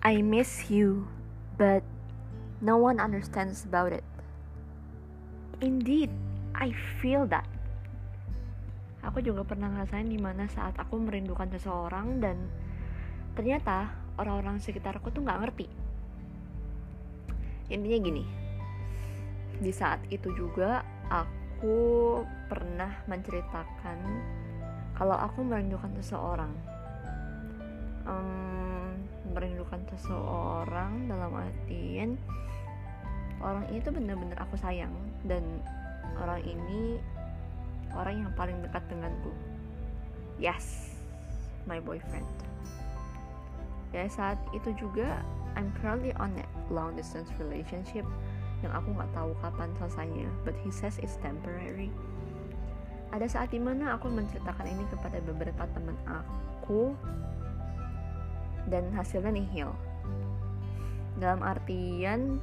I miss you, but no one understands about it. Indeed, I feel that. Aku juga pernah ngerasain di mana saat aku merindukan seseorang dan ternyata orang-orang sekitarku tuh nggak ngerti. Intinya gini, di saat itu juga aku pernah menceritakan kalau aku merindukan seseorang. Um, merindukan seseorang dalam artian orang ini tuh bener-bener aku sayang dan orang ini orang yang paling dekat denganku. Yes my boyfriend. Ya saat itu juga I'm currently on a long distance relationship yang aku nggak tahu kapan selesainya but he says it's temporary. Ada saat di mana aku menceritakan ini kepada beberapa teman aku dan hasilnya nihil. Dalam artian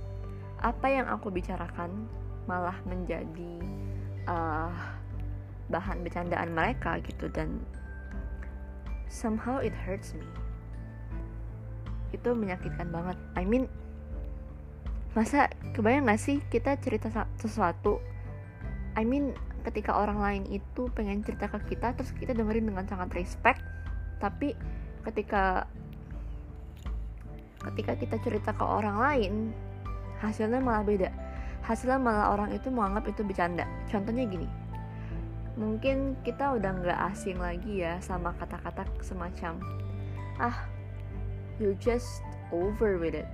apa yang aku bicarakan malah menjadi uh, bahan bercandaan mereka gitu dan somehow it hurts me. Itu menyakitkan banget. I mean masa kebayang gak sih kita cerita sesuatu? I mean ketika orang lain itu pengen cerita ke kita terus kita dengerin dengan sangat respect tapi ketika ketika kita cerita ke orang lain hasilnya malah beda. Hasilnya malah orang itu menganggap itu bercanda. Contohnya gini mungkin kita udah nggak asing lagi ya sama kata-kata semacam ah you just over with it.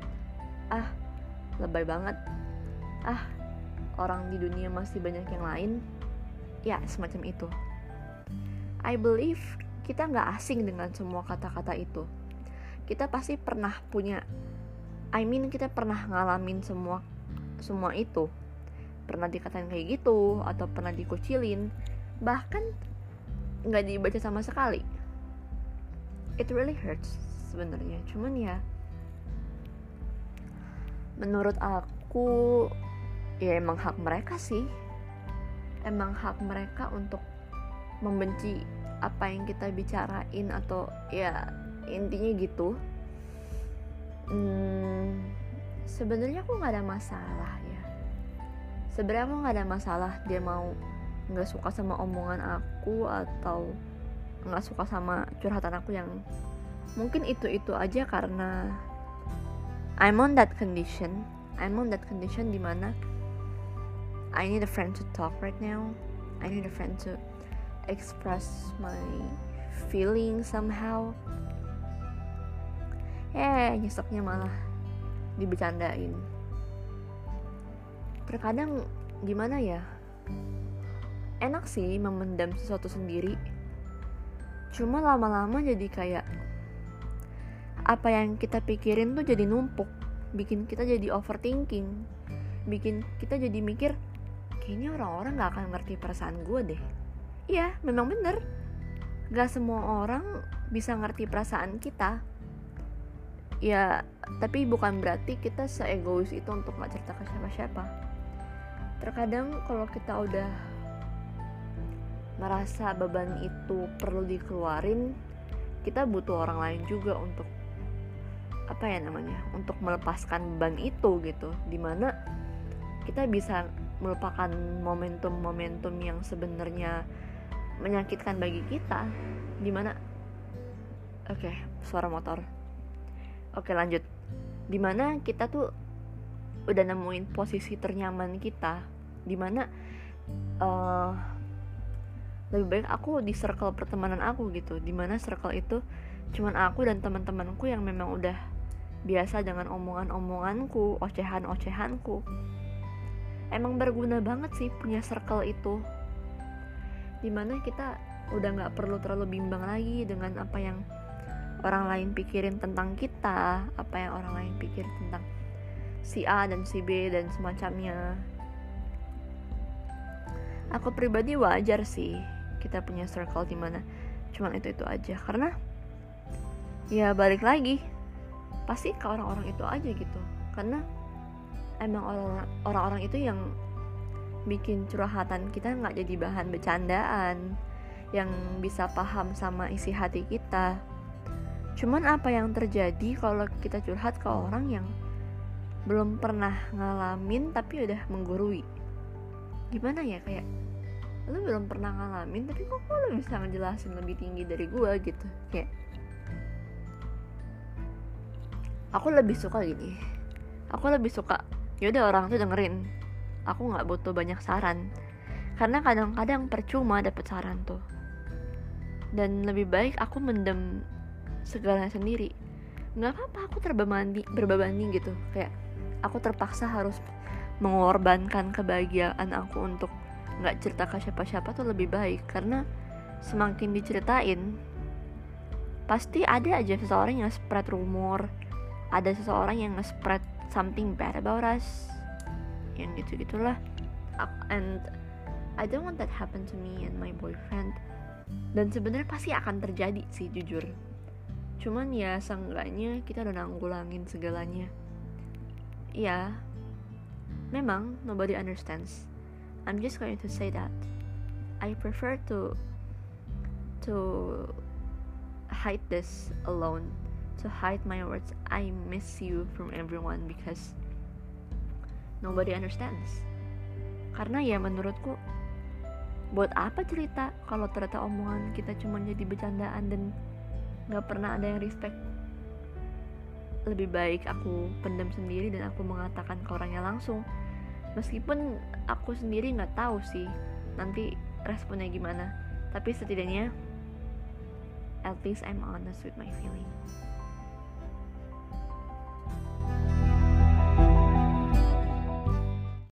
Ah lebay banget. Ah orang di dunia masih banyak yang lain. Ya semacam itu. I believe kita nggak asing dengan semua kata-kata itu kita pasti pernah punya I mean kita pernah ngalamin semua semua itu. Pernah dikatain kayak gitu atau pernah dikucilin bahkan nggak dibaca sama sekali. It really hurts sebenarnya. Cuman ya menurut aku ya emang hak mereka sih. Emang hak mereka untuk membenci apa yang kita bicarain atau ya intinya gitu. Hmm, sebenarnya aku nggak ada masalah ya. Sebenarnya aku nggak ada masalah dia mau nggak suka sama omongan aku atau nggak suka sama curhatan aku yang mungkin itu itu aja karena I'm on that condition. I'm on that condition di mana I need a friend to talk right now. I need a friend to express my feeling somehow eh nyeseknya malah dibecandain. Terkadang gimana ya? Enak sih memendam sesuatu sendiri. Cuma lama-lama jadi kayak apa yang kita pikirin tuh jadi numpuk. Bikin kita jadi overthinking. Bikin kita jadi mikir kayaknya orang-orang gak akan ngerti perasaan gue deh. Iya memang bener. Gak semua orang bisa ngerti perasaan kita ya tapi bukan berarti kita seegois itu untuk nggak cerita ke siapa-siapa. Terkadang kalau kita udah merasa beban itu perlu dikeluarin kita butuh orang lain juga untuk apa ya namanya untuk melepaskan beban itu gitu. Di mana kita bisa melupakan momentum-momentum yang sebenarnya menyakitkan bagi kita. Di mana oke okay, suara motor Oke lanjut Di mana kita tuh udah nemuin posisi ternyaman kita Di mana uh, lebih baik aku di circle pertemanan aku gitu Di mana circle itu cuman aku dan teman-temanku yang memang udah biasa dengan omongan-omonganku, ocehan-ocehanku. Emang berguna banget sih punya circle itu. Di mana kita udah nggak perlu terlalu bimbang lagi dengan apa yang orang lain pikirin tentang kita apa yang orang lain pikir tentang si A dan si B dan semacamnya. Aku pribadi wajar sih kita punya circle di mana cuman itu itu aja karena ya balik lagi pasti ke orang-orang itu aja gitu. Karena emang orang-orang itu yang bikin curhatan kita nggak jadi bahan bercandaan yang bisa paham sama isi hati kita cuman apa yang terjadi kalau kita curhat ke orang yang belum pernah ngalamin tapi udah menggurui? Gimana ya kayak lu belum pernah ngalamin tapi kok lu bisa ngejelasin lebih tinggi dari gue gitu? Kayak aku lebih suka gini. Aku lebih suka yaudah orang tuh dengerin. Aku nggak butuh banyak saran. Karena kadang-kadang percuma dapet saran tuh. Dan lebih baik aku mendem segalanya sendiri. Nggak apa-apa aku terbebani berbebani gitu. Kayak aku terpaksa harus mengorbankan kebahagiaan aku untuk nggak cerita ke siapa-siapa tuh lebih baik. Karena semakin diceritain pasti ada aja seseorang yang spread rumor ada seseorang yang nge-spread something bad about us yang gitu gitulah and I don't want that happen to me and my boyfriend. Dan sebenarnya pasti akan terjadi sih jujur cuman ya seenggaknya kita udah nanggulangin segalanya. Ya memang nobody understands. I'm just going to say that. I prefer to to hide this alone. To hide my words. I miss you from everyone because nobody understands. Karena ya menurutku buat apa cerita kalau ternyata omongan kita cuma jadi bercandaan dan nggak pernah ada yang respect. Lebih baik aku pendam sendiri dan aku mengatakan ke orangnya langsung. Meskipun aku sendiri nggak tahu sih nanti responnya gimana. Tapi setidaknya at least I'm honest with my feeling